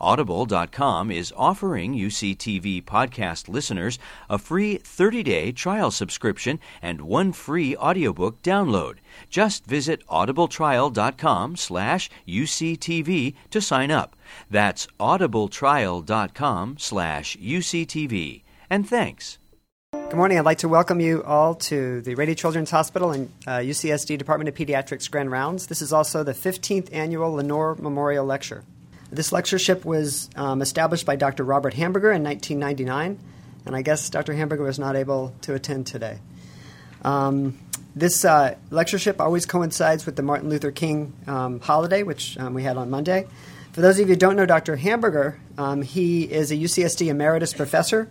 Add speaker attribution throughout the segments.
Speaker 1: Audible.com is offering UCTV podcast listeners a free 30-day trial subscription and one free audiobook download. Just visit audibletrial.com slash UCTV to sign up. That's audibletrial.com slash UCTV. And thanks.
Speaker 2: Good morning. I'd like to welcome you all to the Rady Children's Hospital and uh, UCSD Department of Pediatrics Grand Rounds. This is also the 15th annual Lenore Memorial Lecture. This lectureship was um, established by Dr. Robert Hamburger in 1999, and I guess Dr. Hamburger was not able to attend today. Um, this uh, lectureship always coincides with the Martin Luther King um, holiday, which um, we had on Monday. For those of you who don't know Dr. Hamburger, um, he is a UCSD emeritus professor.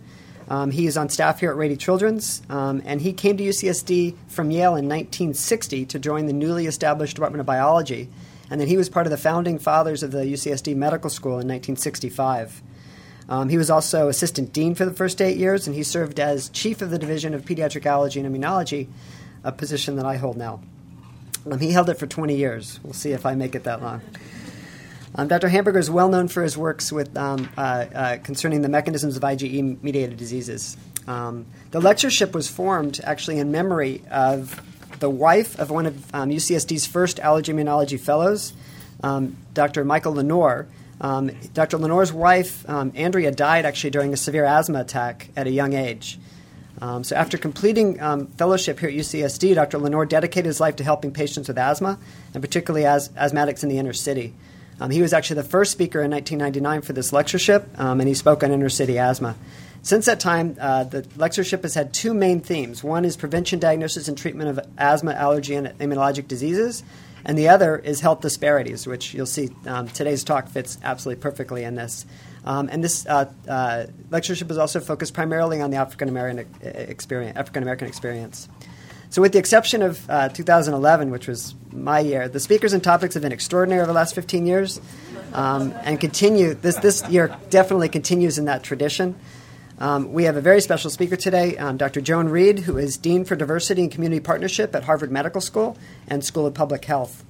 Speaker 2: Um, he is on staff here at Rady Children's, and he came to UCSD from Yale in 1960 to join the newly established Department of Biology and then he was part of the founding fathers of the UCSD Medical School in 1965. Um, he was also assistant dean for the first eight years, and he served as chief of the division of pediatric allergy and immunology, a position that I hold now. Um, he held it for 20 years. We'll see if I make it that long. Um, Dr. Hamburger is well known for his works with, um, uh, uh, concerning the mechanisms of IgE mediated diseases. Um, the lectureship was formed actually in memory of the wife of one of um, UCSD's first allergy immunology fellows, um, Dr. Michael Lenore. Um, Dr. Lenore's wife, um, Andrea, died actually during a severe asthma attack at a young age. Um, so, after completing um, fellowship here at UCSD, Dr. Lenore dedicated his life to helping patients with asthma, and particularly as- asthmatics in the inner city. He was actually the first speaker in 1999 for this lectureship, and he spoke on inner city asthma. Since that time, uh, the lectureship has had two main themes. One is prevention, diagnosis, and treatment of asthma, allergy, and immunologic diseases, and the other is health disparities, which you'll see um, today's talk fits absolutely perfectly in this. Um, and this uh, uh, lectureship is also focused primarily on the African American experience. African American experience. So, with the exception of uh, 2011, which was my year, the speakers and topics have been extraordinary over the last 15 years, um, and continue. This this year definitely continues in that tradition. Um, we have a very special speaker today, um, Dr. Joan Reede, who is Dean for Diversity and Community Partnership at Harvard Medical School and School of Public Health.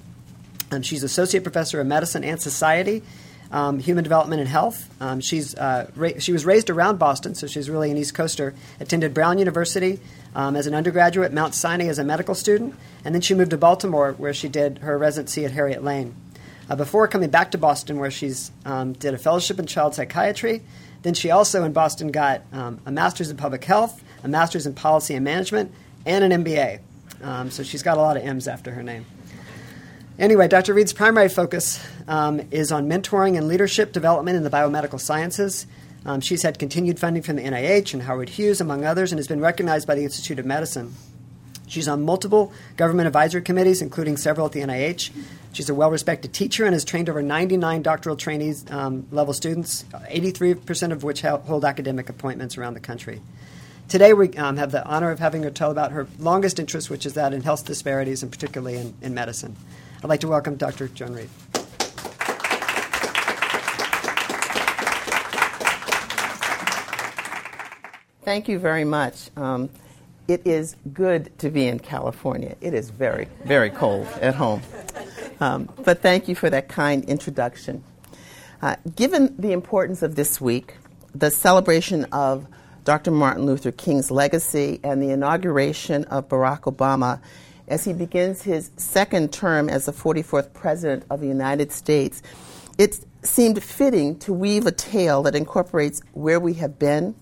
Speaker 2: Um, she's Associate Professor of Medicine and Society, um, Human Development and Health. Um, she's, uh, ra- she was raised around Boston, so she's really an East Coaster. Attended Brown University um, as an undergraduate, Mount Sinai as a medical student, and then she moved to Baltimore, where she did her residency at Harriet Lane. Uh, before coming back to Boston, where she's did a fellowship in child psychiatry then she also in Boston got um, a master's in public health, a master's in policy and management, and an MBA. Um, so she's got a lot of M's after her name. Anyway, Dr. Reede's primary focus um, is on mentoring and leadership development in the biomedical sciences. Um, she's had continued funding from the NIH and Howard Hughes, among others, and has been recognized by the Institute of Medicine. She's on multiple government advisory committees, including several at the NIH. She's a well respected teacher and has trained over 99 doctoral trainees um, level students, 83% of which hold academic appointments around the country. Today, we um, have the honor of having her tell about her longest interest, which is that in health disparities and particularly in, in medicine. I'd like to welcome Dr. Joan Reede.
Speaker 3: Thank you very much. Um, it is good to be in California. It is very, very cold at home. Um, but thank you for that kind introduction. Uh, given the importance of this week, the celebration of Dr. Martin Luther King's legacy and the inauguration of Barack Obama as he begins his second term as the 44th President of the United States, it seemed fitting to weave a tale that incorporates where we have been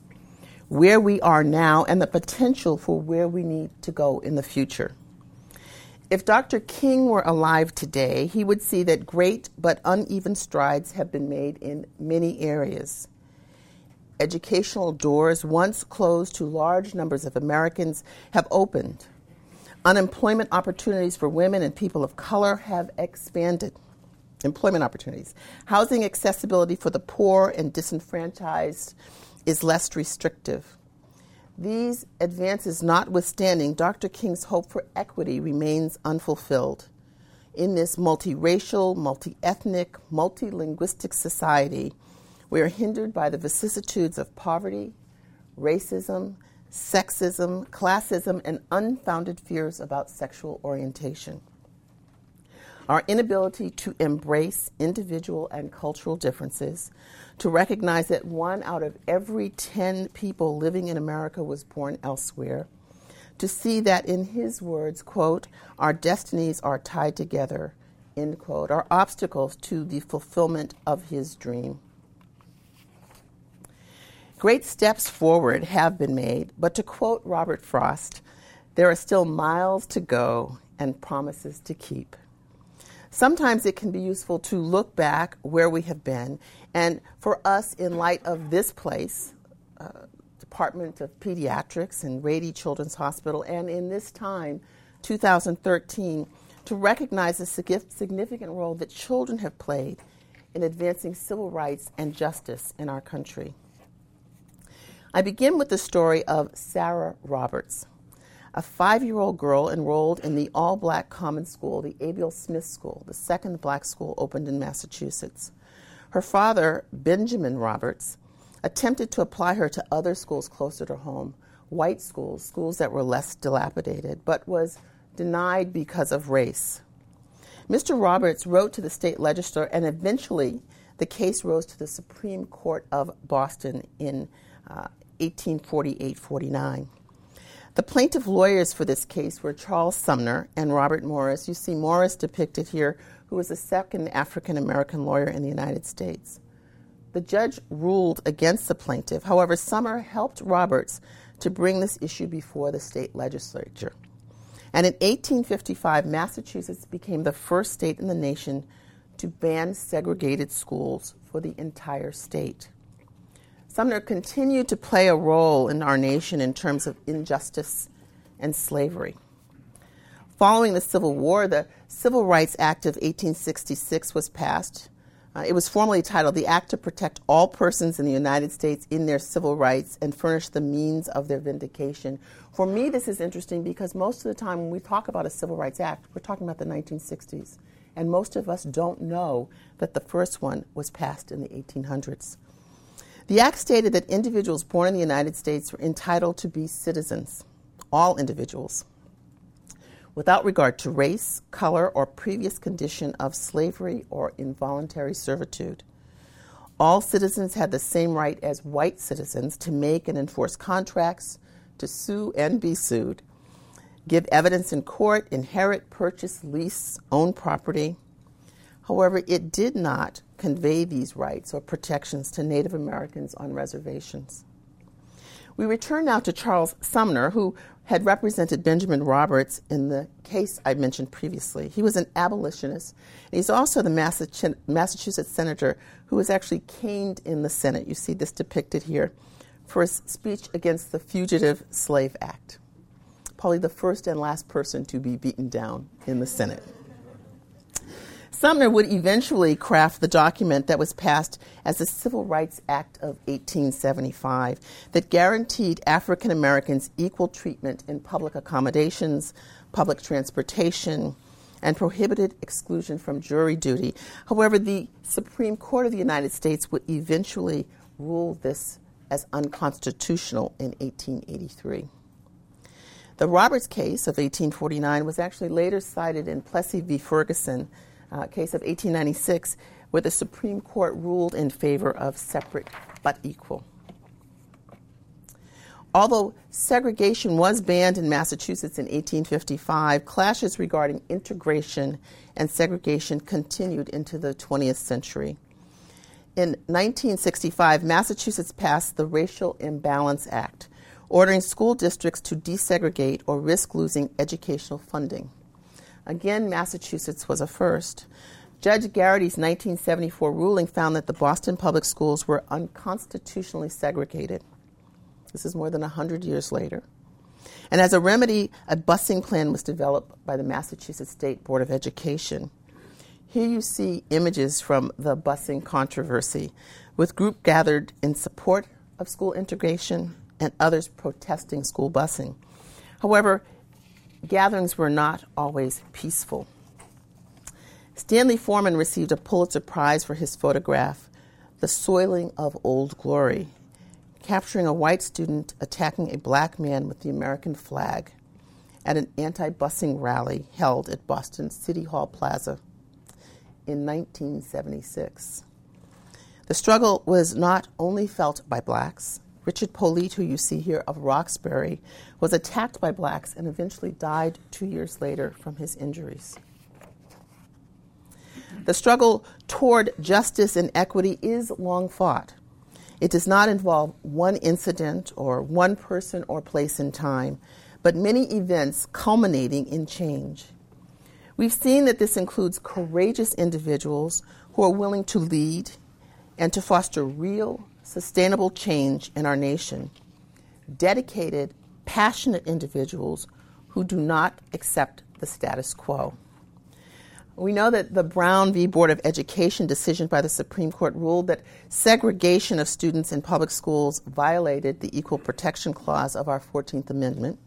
Speaker 3: where we are now and the potential for where we need to go in the future. If Dr. King were alive today, he would see that great but uneven strides have been made in many areas. educational doors once closed to large numbers of Americans have opened. Unemployment opportunities for women and people of color have expanded. Employment opportunities. Housing accessibility for the poor and disenfranchised is less restrictive. These advances notwithstanding, Dr. King's hope for equity remains unfulfilled. In this multiracial, multi ethnic, multilinguistic society, we are hindered by the vicissitudes of poverty, racism, sexism, classism, and unfounded fears about sexual orientation. Our inability to embrace individual and cultural differences, to recognize that one out of every 10 people living in America was born elsewhere, to see that, in his words, quote, our destinies are tied together, end quote, are obstacles to the fulfillment of his dream. Great steps forward have been made, but to quote Robert Frost, there are still miles to go and promises to keep. Sometimes it can be useful to look back where we have been, and for us, in light of this place, uh, Department of Pediatrics and Rady Children's Hospital, and in this time, 2013, to recognize the significant role that children have played in advancing civil rights and justice in our country. I begin with the story of Sarah Roberts, a five year old girl enrolled in the all black common school, the Abiel Smith School, the second black school opened in Massachusetts. Her father, Benjamin Roberts, attempted to apply her to other schools closer to home, white schools, schools that were less dilapidated, but was denied because of race. Mr. Roberts wrote to the state legislature, and eventually the case rose to the Supreme Court of Boston in uh, 1848 49. The plaintiff lawyers for this case were Charles Sumner and Robert Morris. You see Morris depicted here, who was the second African American lawyer in the United States. The judge ruled against the plaintiff. However, Sumner helped Roberts to bring this issue before the state legislature. And in 1855, Massachusetts became the first state in the nation to ban segregated schools for the entire state. Sumner continued to play a role in our nation in terms of injustice and slavery. Following the Civil War, the Civil Rights Act of 1866 was passed. Uh, it was formally titled the Act to Protect All Persons in the United States in Their Civil Rights and Furnish the Means of Their Vindication. For me, this is interesting because most of the time when we talk about a Civil Rights Act, we're talking about the 1960s. And most of us don't know that the first one was passed in the 1800s. The act stated that individuals born in the United States were entitled to be citizens, all individuals, without regard to race, color, or previous condition of slavery or involuntary servitude. All citizens had the same right as white citizens to make and enforce contracts, to sue and be sued, give evidence in court, inherit, purchase, lease, own property. However, it did not convey these rights or protections to Native Americans on reservations. We return now to Charles Sumner, who had represented Benjamin Roberts in the case I mentioned previously. He was an abolitionist. And he's also the Massachusetts senator who was actually caned in the Senate. You see this depicted here for his speech against the Fugitive Slave Act. Probably the first and last person to be beaten down in the Senate. Sumner would eventually craft the document that was passed as the Civil Rights Act of 1875 that guaranteed African Americans equal treatment in public accommodations, public transportation, and prohibited exclusion from jury duty. However, the Supreme Court of the United States would eventually rule this as unconstitutional in 1883. The Roberts case of 1849 was actually later cited in Plessy v. Ferguson uh, case of 1896, where the Supreme Court ruled in favor of separate but equal. Although segregation was banned in Massachusetts in 1855, clashes regarding integration and segregation continued into the 20th century. In 1965, Massachusetts passed the Racial Imbalance Act, ordering school districts to desegregate or risk losing educational funding. Again, Massachusetts was a first. Judge Garrity's 1974 ruling found that the Boston public schools were unconstitutionally segregated. This is more than 100 years later. And as a remedy, a busing plan was developed by the Massachusetts State Board of Education. Here you see images from the busing controversy, with group gathered in support of school integration and others protesting school busing. However, gatherings were not always peaceful. Stanley Forman received a Pulitzer Prize for his photograph, The Soiling of Old Glory, capturing a white student attacking a black man with the American flag at an anti busing rally held at Boston City Hall Plaza in 1976. The struggle was not only felt by blacks. Richard Poleet, who you see here of Roxbury, was attacked by blacks and eventually died two years later from his injuries. The struggle toward justice and equity is long fought. It does not involve one incident or one person or place in time, but many events culminating in change. We've seen that this includes courageous individuals who are willing to lead and to foster real, sustainable change in our nation, dedicated, passionate individuals who do not accept the status quo. We know that the Brown v. Board of Education decision by the Supreme Court ruled that segregation of students in public schools violated the Equal Protection Clause of our 14th Amendment.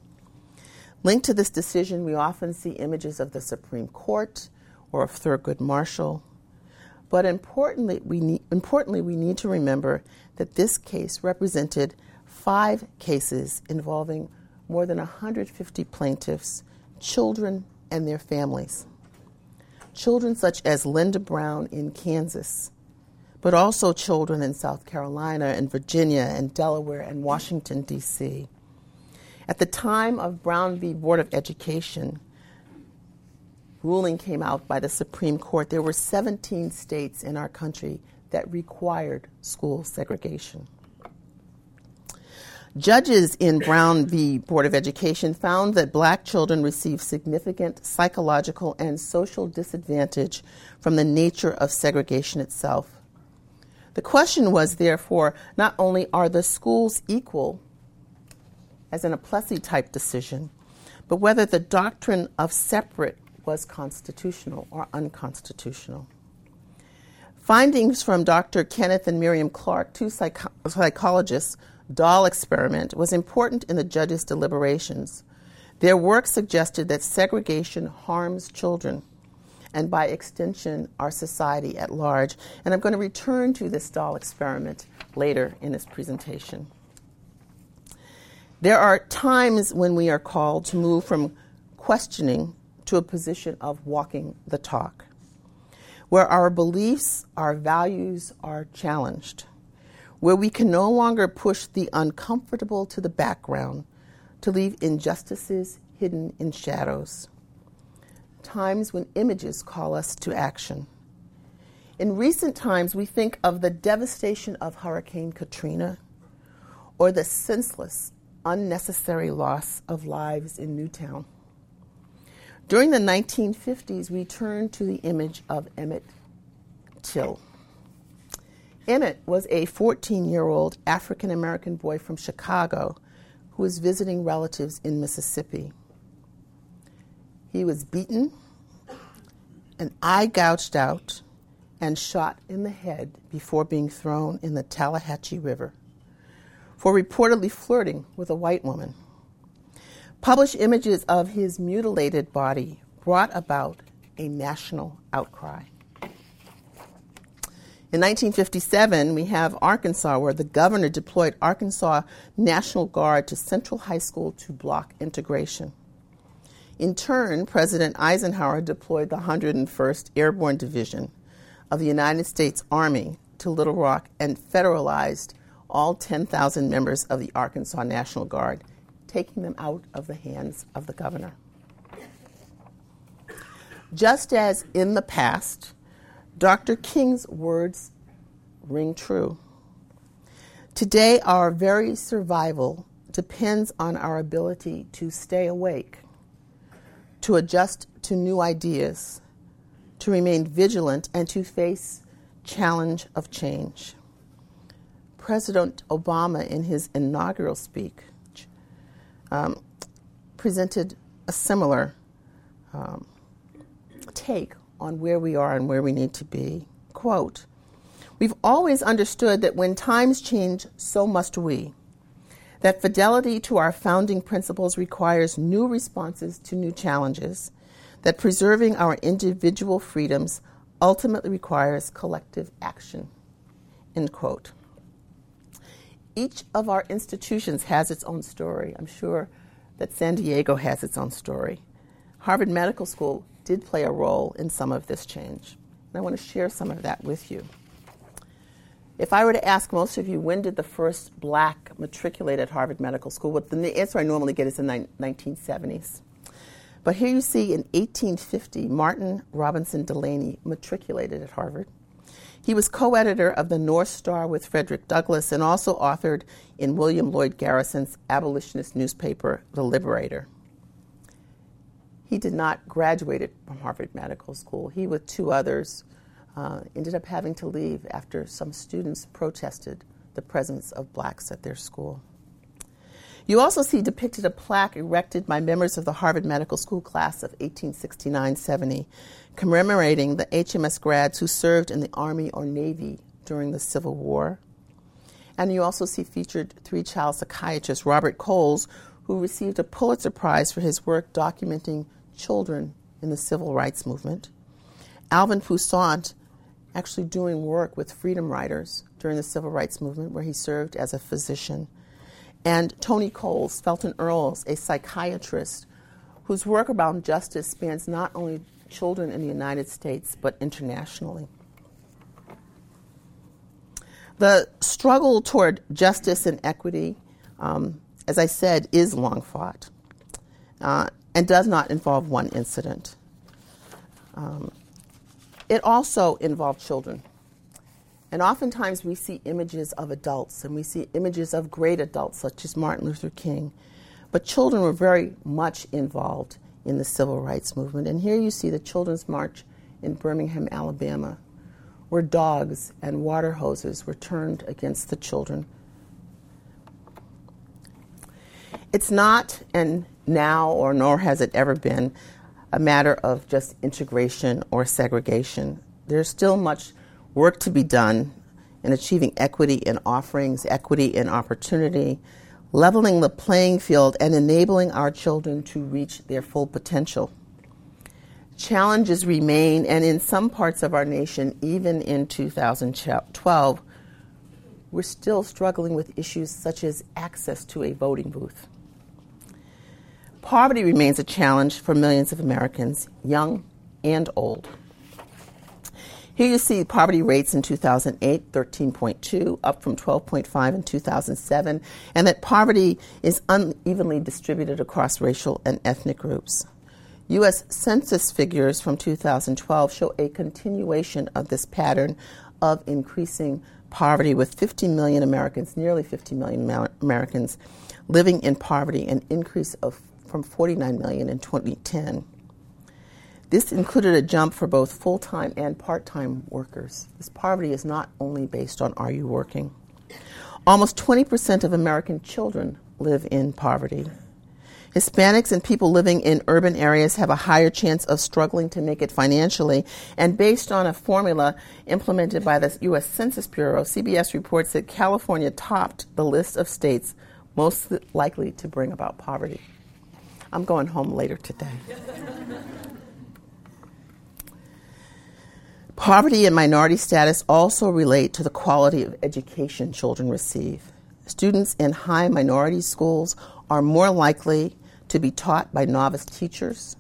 Speaker 3: Linked to this decision, we often see images of the Supreme Court or of Thurgood Marshall. But importantly we, need, importantly, we need to remember that this case represented five cases involving more than 150 plaintiffs, children, and their families children such as Linda Brown in Kansas, but also children in South Carolina and Virginia and Delaware and Washington, D.C. At the time of Brown v. Board of Education, ruling came out by the Supreme Court, there were 17 states in our country that required school segregation. Judges in Brown v. Board of Education found that black children receive significant psychological and social disadvantage from the nature of segregation itself. The question was, therefore, not only are the schools equal, as in a Plessy type decision, but whether the doctrine of separate was constitutional or unconstitutional. Findings from Dr. Kenneth and Miriam Clark, two psych- psychologists, doll experiment was important in the judges' deliberations. Their work suggested that segregation harms children and, by extension, our society at large. And I'm going to return to this doll experiment later in this presentation. There are times when we are called to move from questioning to a position of walking the talk, where our beliefs, our values are challenged where we can no longer push the uncomfortable to the background to leave injustices hidden in shadows. Times when images call us to action. In recent times, we think of the devastation of Hurricane Katrina or the senseless, unnecessary loss of lives in Newtown. During the 1950s, we turned to the image of Emmett Till. Emmett was a 14 year old African American boy from Chicago who was visiting relatives in Mississippi. He was beaten, an eye gouged out, and shot in the head before being thrown in the Tallahatchie River for reportedly flirting with a white woman. Published images of his mutilated body brought about a national outcry. In 1957, we have Arkansas, where the governor deployed Arkansas National Guard to Central High School to block integration. In turn, President Eisenhower deployed the 101st Airborne Division of the United States Army to Little Rock and federalized all 10,000 members of the Arkansas National Guard, taking them out of the hands of the governor. Just as in the past, Dr. King's words ring true. Today, our very survival depends on our ability to stay awake, to adjust to new ideas, to remain vigilant, and to face challenge of change. President Obama, in his inaugural speech, um, presented a similar um, take on where we are and where we need to be. Quote We've always understood that when times change, so must we. That fidelity to our founding principles requires new responses to new challenges, that preserving our individual freedoms ultimately requires collective action. End quote. Each of our institutions has its own story. I'm sure that San Diego has its own story. Harvard Medical School did play a role in some of this change. And I want to share some of that with you. If I were to ask most of you, when did the first black matriculate at Harvard Medical School? What the answer I normally get is in the 1970s. But here you see in 1850, Martin Robinson Delany matriculated at Harvard. He was co editor of the North Star with Frederick Douglass and also authored in William Lloyd Garrison's abolitionist newspaper, The Liberator. He did not graduate from Harvard Medical School. He, with two others, uh, ended up having to leave after some students protested the presence of blacks at their school. You also see depicted a plaque erected by members of the Harvard Medical School class of 1869 70, commemorating the HMS grads who served in the Army or Navy during the Civil War. And you also see featured three child psychiatrist Robert Coles, who received a Pulitzer Prize for his work documenting children in the civil rights movement. Alvin Poussaint, actually doing work with freedom riders during the civil rights movement, where he served as a physician. And Tony Coles, Felton Earls, a psychiatrist whose work around justice spans not only children in the United States but internationally. The struggle toward justice and equity, um, as I said, is long fought uh, and does not involve one incident. Um, it also involved children. And oftentimes we see images of adults and we see images of great adults, such as Martin Luther King. But children were very much involved in the civil rights movement. And here you see the Children's March in Birmingham, Alabama, where dogs and water hoses were turned against the children. It's not, and now or nor has it ever been, a matter of just integration or segregation. There's still much work to be done in achieving equity in offerings, equity in opportunity, leveling the playing field, and enabling our children to reach their full potential. Challenges remain, and in some parts of our nation, even in 2012, we're still struggling with issues such as access to a voting booth. Poverty remains a challenge for millions of Americans, young and old. Here you see poverty rates in 2008, 13.2, up from 12.5 in 2007, and that poverty is unevenly distributed across racial and ethnic groups. U.S. Census figures from 2012 show a continuation of this pattern of increasing poverty, with 50 million Americans, nearly 50 million Americans, living in poverty, an increase of from 49 million in 2010. This included a jump for both full time and part time workers. This poverty is not only based on are you working. Almost 20% of American children live in poverty. Hispanics and people living in urban areas have a higher chance of struggling to make it financially. And based on a formula implemented by the U.S. Census Bureau, CBS reports that California topped the list of states most likely to bring about poverty. I'm going home later today. Poverty and minority status also relate to the quality of education children receive. Students in high minority schools are more likely to be taught by novice teachers.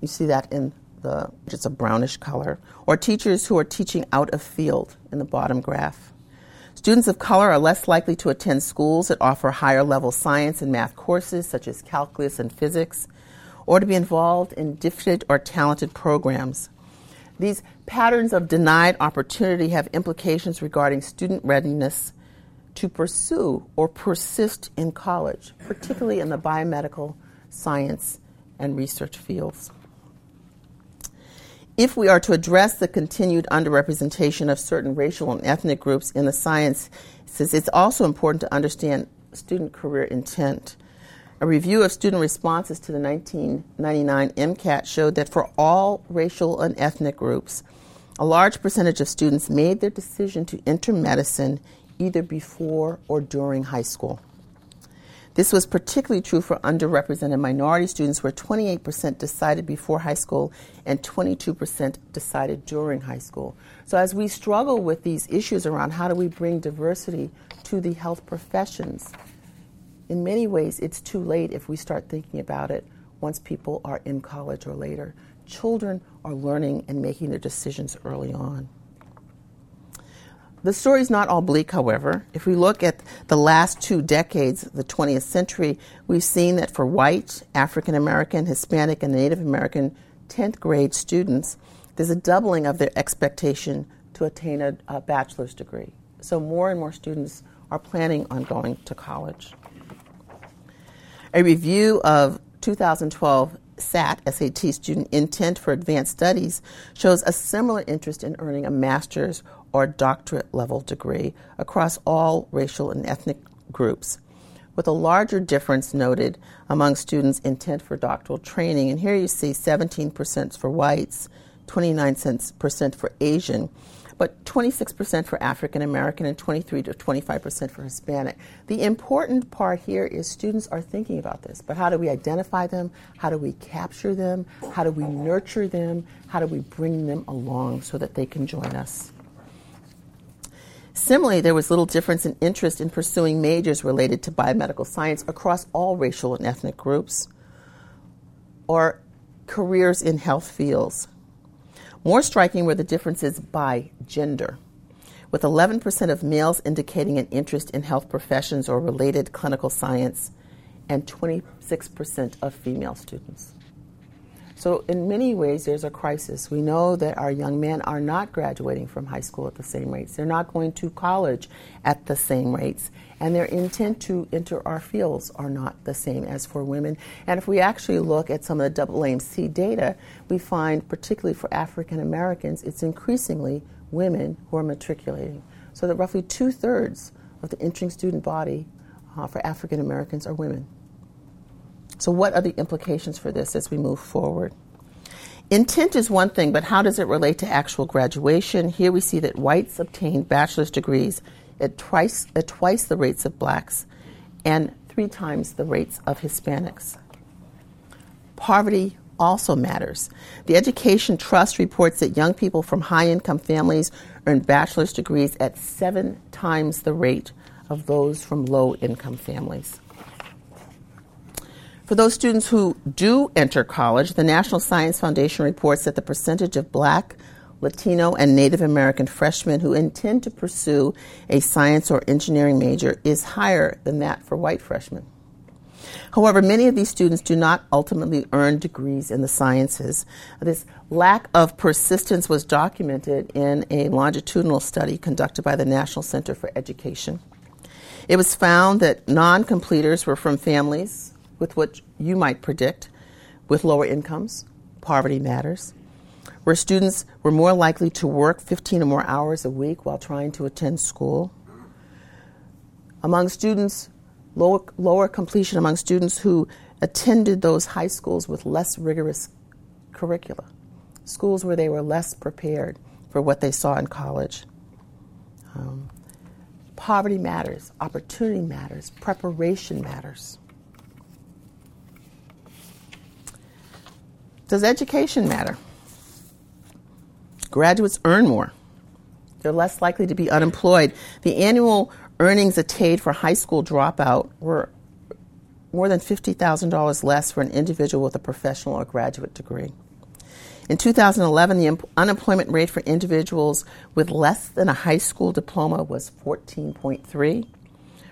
Speaker 3: You see that in the it's a brownish color, or teachers who are teaching out of field in the bottom graph. Students of color are less likely to attend schools that offer higher level science and math courses, such as calculus and physics, or to be involved in gifted or talented programs. These patterns of denied opportunity have implications regarding student readiness to pursue or persist in college, particularly in the biomedical, science, and research fields. if we are to address the continued underrepresentation of certain racial and ethnic groups in the sciences, it's also important to understand student career intent. A review of student responses to the 1999 MCAT showed that for all racial and ethnic groups, a large percentage of students made their decision to enter medicine either before or during high school. This was particularly true for underrepresented minority students, where 28% decided before high school and 22% decided during high school. So, as we struggle with these issues around how do we bring diversity to the health professions, in many ways it's too late if we start thinking about it once people are in college or later. Children are learning and making their decisions early on. The story is not all bleak, however. If we look at the last two decades the 20th century, we've seen that for white, African American, Hispanic, and Native American 10th grade students, there's a doubling of their expectation to attain a, a bachelor's degree. So more and more students are planning on going to college. A review of 2012 SAT, SAT student intent for advanced studies, shows a similar interest in earning a master's or doctorate level degree across all racial and ethnic groups, with a larger difference noted among students' intent for doctoral training. And here you see 17% for whites, 29% for Asian, but 26% for African American and 23 to 25% for Hispanic. The important part here is students are thinking about this, but how do we identify them? How do we capture them? How do we nurture them? How do we bring them along so that they can join us? Similarly, there was little difference in interest in pursuing majors related to biomedical science across all racial and ethnic groups or careers in health fields. More striking were the differences by gender, with 11% of males indicating an interest in health professions or related clinical science, and 26% of female students. So, in many ways, there's a crisis. We know that our young men are not graduating from high school at the same rates. They're not going to college at the same rates. And their intent to enter our fields are not the same as for women. And if we actually look at some of the AAMC data, we find, particularly for African Americans, it's increasingly women who are matriculating. So that roughly two thirds of the entering student body uh, for African Americans are women. So, what are the implications for this as we move forward? Intent is one thing, but how does it relate to actual graduation? Here we see that whites obtain bachelor's degrees at twice, at twice the rates of blacks and three times the rates of Hispanics. Poverty also matters. The Education Trust reports that young people from high income families earn bachelor's degrees at seven times the rate of those from low income families. For those students who do enter college, the National Science Foundation reports that the percentage of black, Latino, and Native American freshmen who intend to pursue a science or engineering major is higher than that for white freshmen. However, many of these students do not ultimately earn degrees in the sciences. This lack of persistence was documented in a longitudinal study conducted by the National Center for Education. It was found that non completers were from families with what you might predict with lower incomes, poverty matters, where students were more likely to work 15 or more hours a week while trying to attend school. Among students, lower, lower completion among students who attended those high schools with less rigorous curricula, schools where they were less prepared for what they saw in college. Um, poverty matters, opportunity matters, preparation matters. Does education matter? Graduates earn more. They're less likely to be unemployed. The annual earnings attained for high school dropout were more than $50,000 less for an individual with a professional or graduate degree. In 2011, the unemployment rate for individuals with less than a high school diploma was 14.3.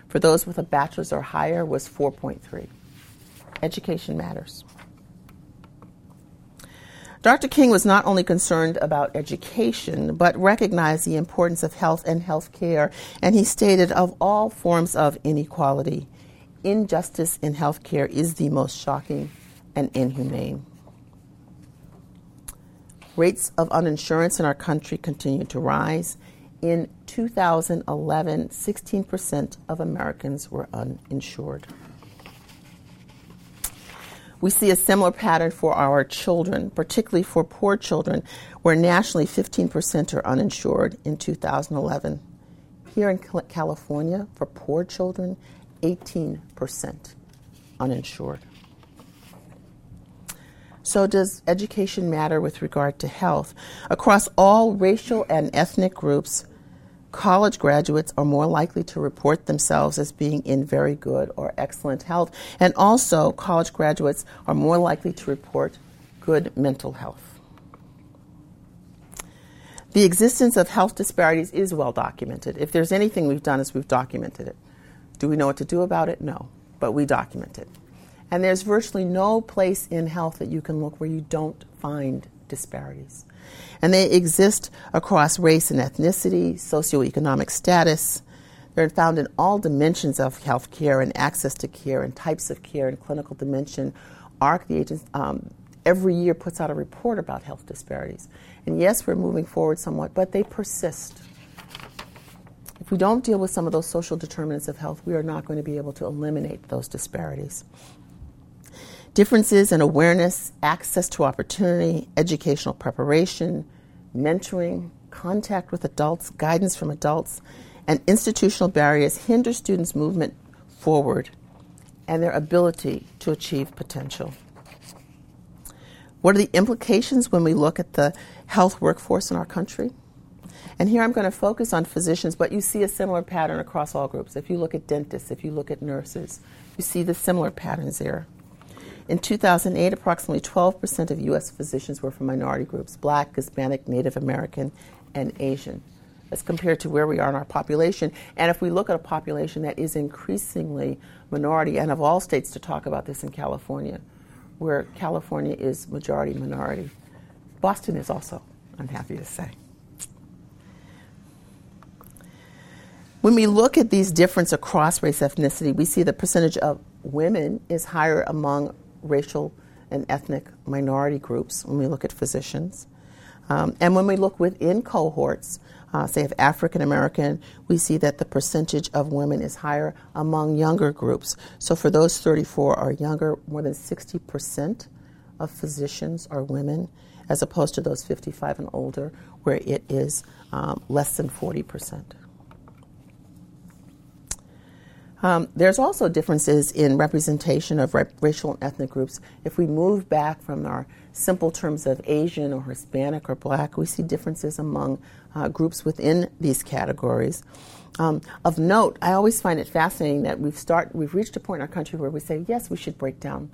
Speaker 3: For those with a bachelor's or higher was 4.3. Education matters. Dr. King was not only concerned about education, but recognized the importance of health and health care, and he stated of all forms of inequality, injustice in health care is the most shocking and inhumane. Rates of uninsurance in our country continue to rise. In 2011, 16% of Americans were uninsured. We see a similar pattern for our children, particularly for poor children, where nationally 15% are uninsured in 2011. Here in California, for poor children, 18% uninsured. So, does education matter with regard to health? Across all racial and ethnic groups, college graduates are more likely to report themselves as being in very good or excellent health. And also, college graduates are more likely to report good mental health. The existence of health disparities is well documented. If there's anything we've done, is we've documented it. Do we know what to do about it? No, but we document it. And there's virtually no place in health that you can look where you don't find disparities. And they exist across race and ethnicity, socioeconomic status. They're found in all dimensions of health care and access to care and types of care and clinical dimension. AHRQ, the agency, um, every year puts out a report about health disparities. And yes, we're moving forward somewhat, but they persist. If we don't deal with some of those social determinants of health, we are not going to be able to eliminate those disparities. Differences in awareness, access to opportunity, educational preparation, mentoring, contact with adults, guidance from adults, and institutional barriers hinder students' movement forward and their ability to achieve potential. What are the implications when we look at the health workforce in our country? And here I'm going to focus on physicians, but you see a similar pattern across all groups. If you look at dentists, if you look at nurses, you see the similar patterns there. In 2008, approximately 12% of U.S. physicians were from minority groups Black, Hispanic, Native American, and Asian. As compared to where we are in our population. And if we look at a population that is increasingly minority, and of all states to talk about this in California, where California is majority minority, Boston is also, I'm happy to say. When we look at these differences across race ethnicity, we see the percentage of women is higher among racial and ethnic minority groups when we look at physicians. Um, and when we look within cohorts, uh, say of African American, we see that the percentage of women is higher among younger groups. So for those 34 are younger, more than 60% of physicians are women, as opposed to those 55 and older, where it is um, less than 40%. Um, there's also differences in representation of racial and ethnic groups. If we move back from our simple terms of Asian or Hispanic or Black, we see differences among uh, groups within these categories. Um, of note, I always find it fascinating that we've start we've reached a point in our country where we say yes, we should break down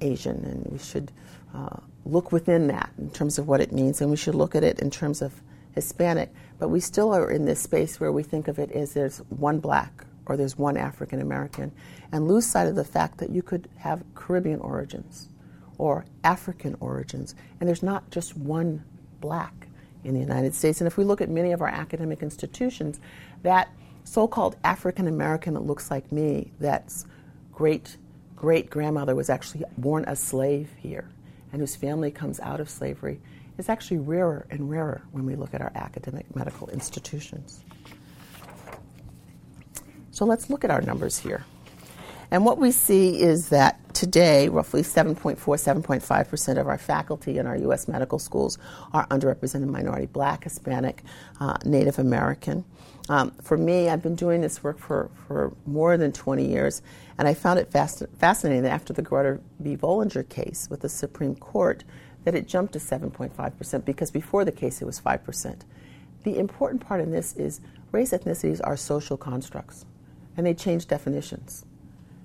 Speaker 3: Asian and we should uh, look within that in terms of what it means, and we should look at it in terms of Hispanic. But we still are in this space where we think of it as there's one Black or there's one African American, and lose sight of the fact that you could have Caribbean origins or African origins, and there's not just one black in the United States. And if we look at many of our academic institutions, that so called African American that looks like me, that's great great grandmother was actually born a slave here and whose family comes out of slavery is actually rarer and rarer when we look at our academic medical institutions. So let's look at our numbers here. And what we see is that today, roughly 7.4, 7.5% of our faculty in our U.S. medical schools are underrepresented minority, black, Hispanic, uh, Native American. Um, for me, I've been doing this work for, for more than 20 years, and I found it fascinating that after the Grutter v. Bollinger case with the Supreme Court, that it jumped to 7.5%, because before the case it was 5%. The important part in this is race ethnicities are social constructs and they changed definitions.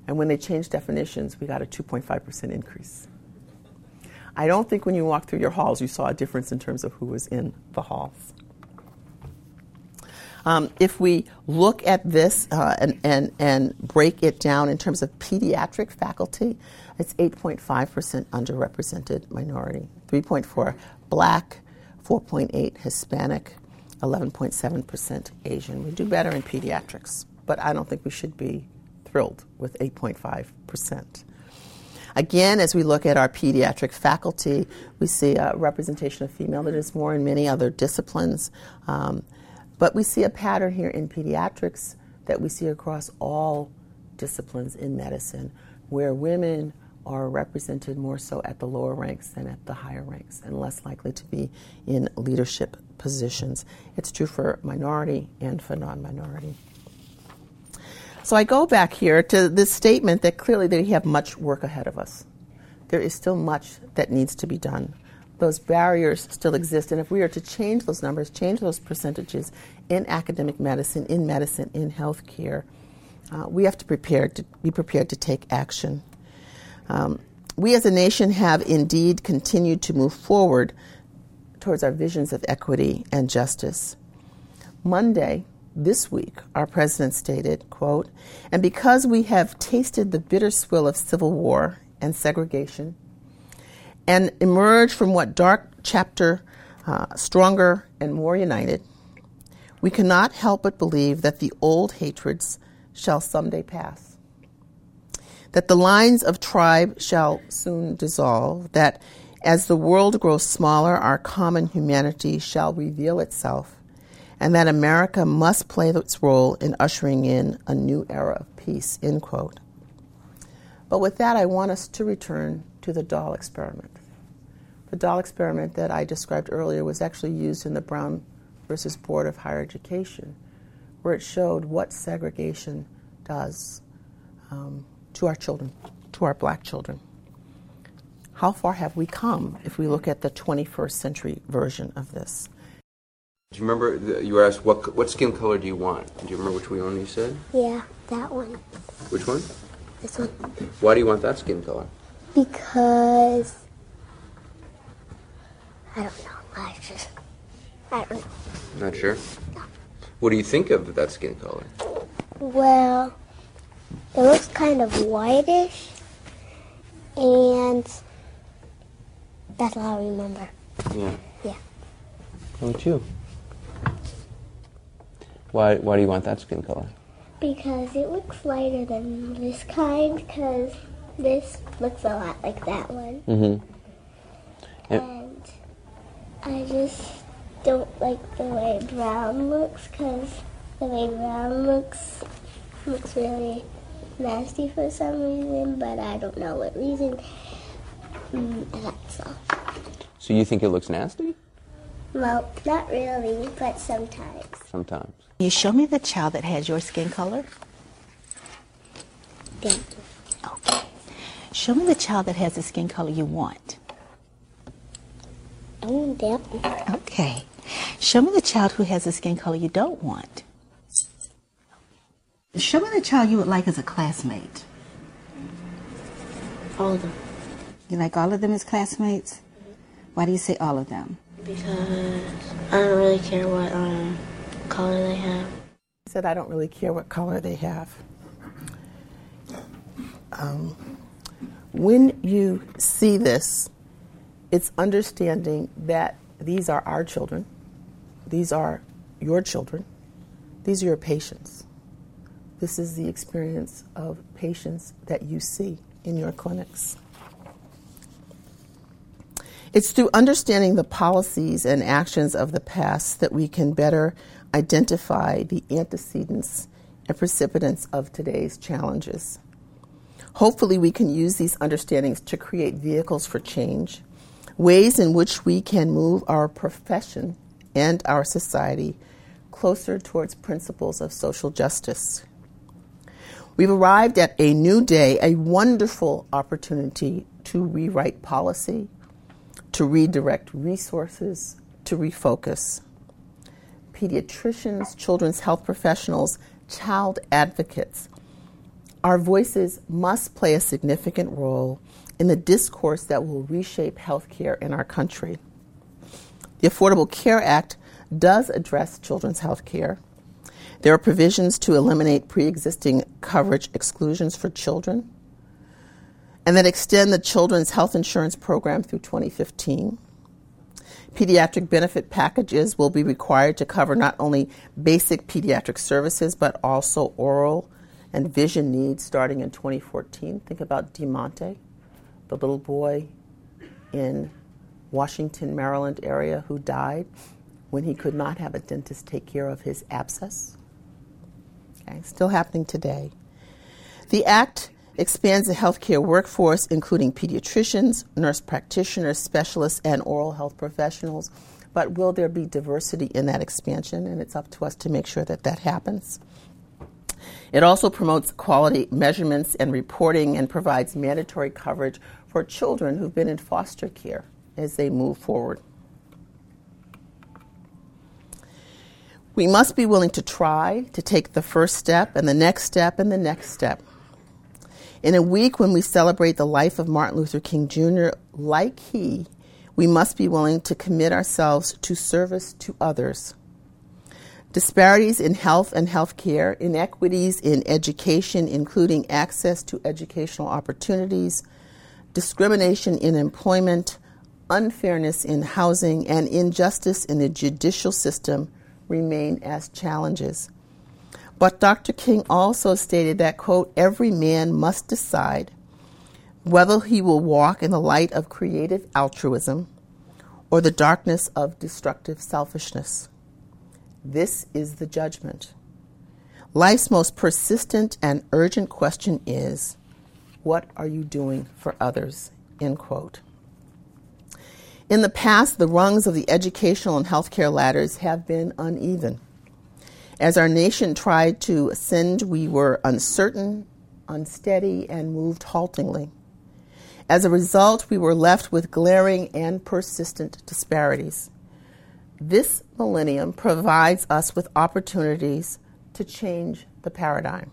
Speaker 3: And when they changed definitions, we got a 2.5% increase. I don't think when you walked through your halls you saw a difference in terms of who was in the halls. Um, if we look at this uh, and, and, and break it down in terms of pediatric faculty, it's 8.5% underrepresented minority, 3.4 black, 4.8 Hispanic, 11.7% Asian. We do better in pediatrics but I don't think we should be thrilled with 8.5%. Again, as we look at our pediatric faculty, we see a representation of female that is more in many other disciplines. Um, but we see a pattern here in pediatrics that we see across all disciplines in medicine, where women are represented more so at the lower ranks than at the higher ranks and less likely to be in leadership positions. It's true for minority and for non minority. So I go back here to this statement that clearly they have much work ahead of us. There is still much that needs to be done. Those barriers still exist, and if we are to change those numbers, change those percentages in academic medicine, in medicine, in healthcare, uh, we have to prepare to be prepared to take action. Um, we as a nation have indeed continued to move forward towards our visions of equity and justice. Monday, this week, our president stated, quote, and because we have tasted the bitter swill of civil war and segregation and emerged from what dark chapter uh, stronger and more united, we cannot help but believe that the old hatreds shall someday pass, that the lines of tribe shall soon dissolve, that as the world grows smaller, our common humanity shall reveal itself and that America must play its role in ushering in a new era of peace, end quote. But with that, I want us to return to the doll experiment. The doll experiment that I described earlier was actually used in the Brown versus Board of Higher Education, where it showed what segregation does um, to our children, to our black children. How far have we come if we look at the 21st century version of this?
Speaker 4: Do you remember the, you were asked what what skin color do you want? Do you remember which one you said?
Speaker 5: Yeah, that one.
Speaker 4: Which one?
Speaker 5: This one.
Speaker 4: Why do you want that skin color?
Speaker 5: Because I don't know. I just I don't know.
Speaker 4: Not sure. What do you think of that skin color?
Speaker 5: Well, it looks kind of whitish, and that's all I remember.
Speaker 4: Yeah.
Speaker 5: Yeah.
Speaker 4: How about you? Why why do you want that skin color?
Speaker 5: Because it looks lighter than this kind. Because this looks a lot like that one.
Speaker 4: Mm-hmm.
Speaker 5: And I just don't like the way brown looks because the way brown looks looks really nasty for some reason, but I don't know what reason. Mm, that's all.
Speaker 4: So you think it looks nasty?
Speaker 5: Well, not really, but sometimes.
Speaker 4: Sometimes.
Speaker 6: Can You show me the child that has your skin color.
Speaker 5: Thank you.
Speaker 6: Okay. Show me the child that has the skin color you want.
Speaker 5: I want that one.
Speaker 6: Okay. Show me the child who has the skin color you don't want. Show me the child you would like as a classmate.
Speaker 7: All of them.
Speaker 6: You like all of them as classmates? Why do you say all of them?
Speaker 7: Because I don't really care what um, color they have.
Speaker 3: He said, I don't really care what color they have. Um, when you see this, it's understanding that these are our children, these are your children, these are your patients. This is the experience of patients that you see in your clinics. It's through understanding the policies and actions of the past that we can better identify the antecedents and precipitants of today's challenges. Hopefully, we can use these understandings to create vehicles for change, ways in which we can move our profession and our society closer towards principles of social justice. We've arrived at a new day, a wonderful opportunity to rewrite policy, to redirect resources, to refocus. Pediatricians, children's health professionals, child advocates, our voices must play a significant role in the discourse that will reshape healthcare in our country. The Affordable Care Act does address children's health care. There are provisions to eliminate pre existing coverage exclusions for children and that extend the children's health insurance program through 2015. Pediatric benefit packages will be required to cover not only basic pediatric services but also oral and vision needs starting in 2014. Think about Deamonte, the little boy in Washington, Maryland area who died when he could not have a dentist take care of his abscess. Okay, still happening today. The Act expands the healthcare workforce, including pediatricians, nurse practitioners, specialists, and oral health professionals. But will there be diversity in that expansion? And it's up to us to make sure that that happens. It also promotes quality measurements and reporting and provides mandatory coverage for children who've been in foster care as they move forward. We must be willing to try to take the first step and the next step and the next step. In a week when we celebrate the life of Martin Luther King Jr., like he, we must be willing to commit ourselves to service to others. Disparities in health and health care, inequities in education, including access to educational opportunities, discrimination in employment, unfairness in housing, and injustice in the judicial system remain as challenges. But Dr. King also stated that, quote, every man must decide whether he will walk in the light of creative altruism or the darkness of destructive selfishness. This is the judgment. Life's most persistent and urgent question is what are you doing for others? End quote. In the past, the rungs of the educational and healthcare ladders have been uneven. As our nation tried to ascend, we were uncertain, unsteady, and moved haltingly. As a result, we were left with glaring and persistent disparities. This millennium provides us with opportunities to change the paradigm.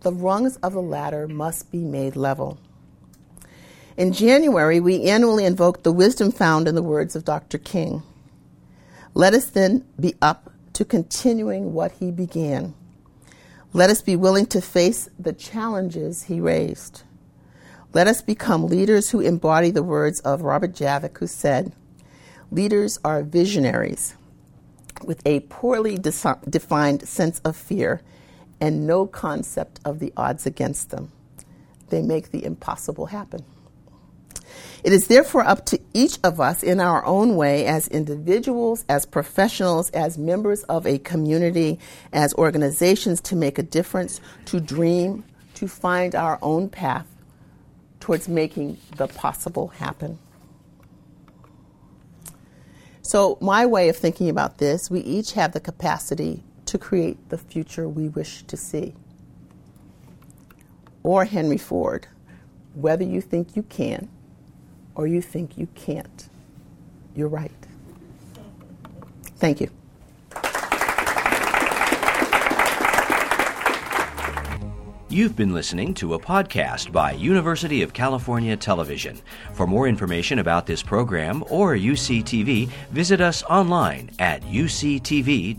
Speaker 3: The rungs of the ladder must be made level. In January, we annually invoke the wisdom found in the words of Dr. King. Let us then be up to continuing what he began. Let us be willing to face the challenges he raised. Let us become leaders who embody the words of Robert Jarvik, who said, Leaders are visionaries with a poorly defined sense of fear and no concept of the odds against them. They make the impossible happen. It is therefore up to each of us in our own way, as individuals, as professionals, as members of a community, as organizations, to make a difference, to dream, to find our own path towards making the possible happen. So, my way of thinking about this, we each have the capacity to create the future we wish to see. Or Henry Ford, whether you think you can or you think you can't. You're right. Thank you.
Speaker 1: You've been listening to a podcast by University of California Television. For more information about this program or UCTV, visit us online at uctv.tv.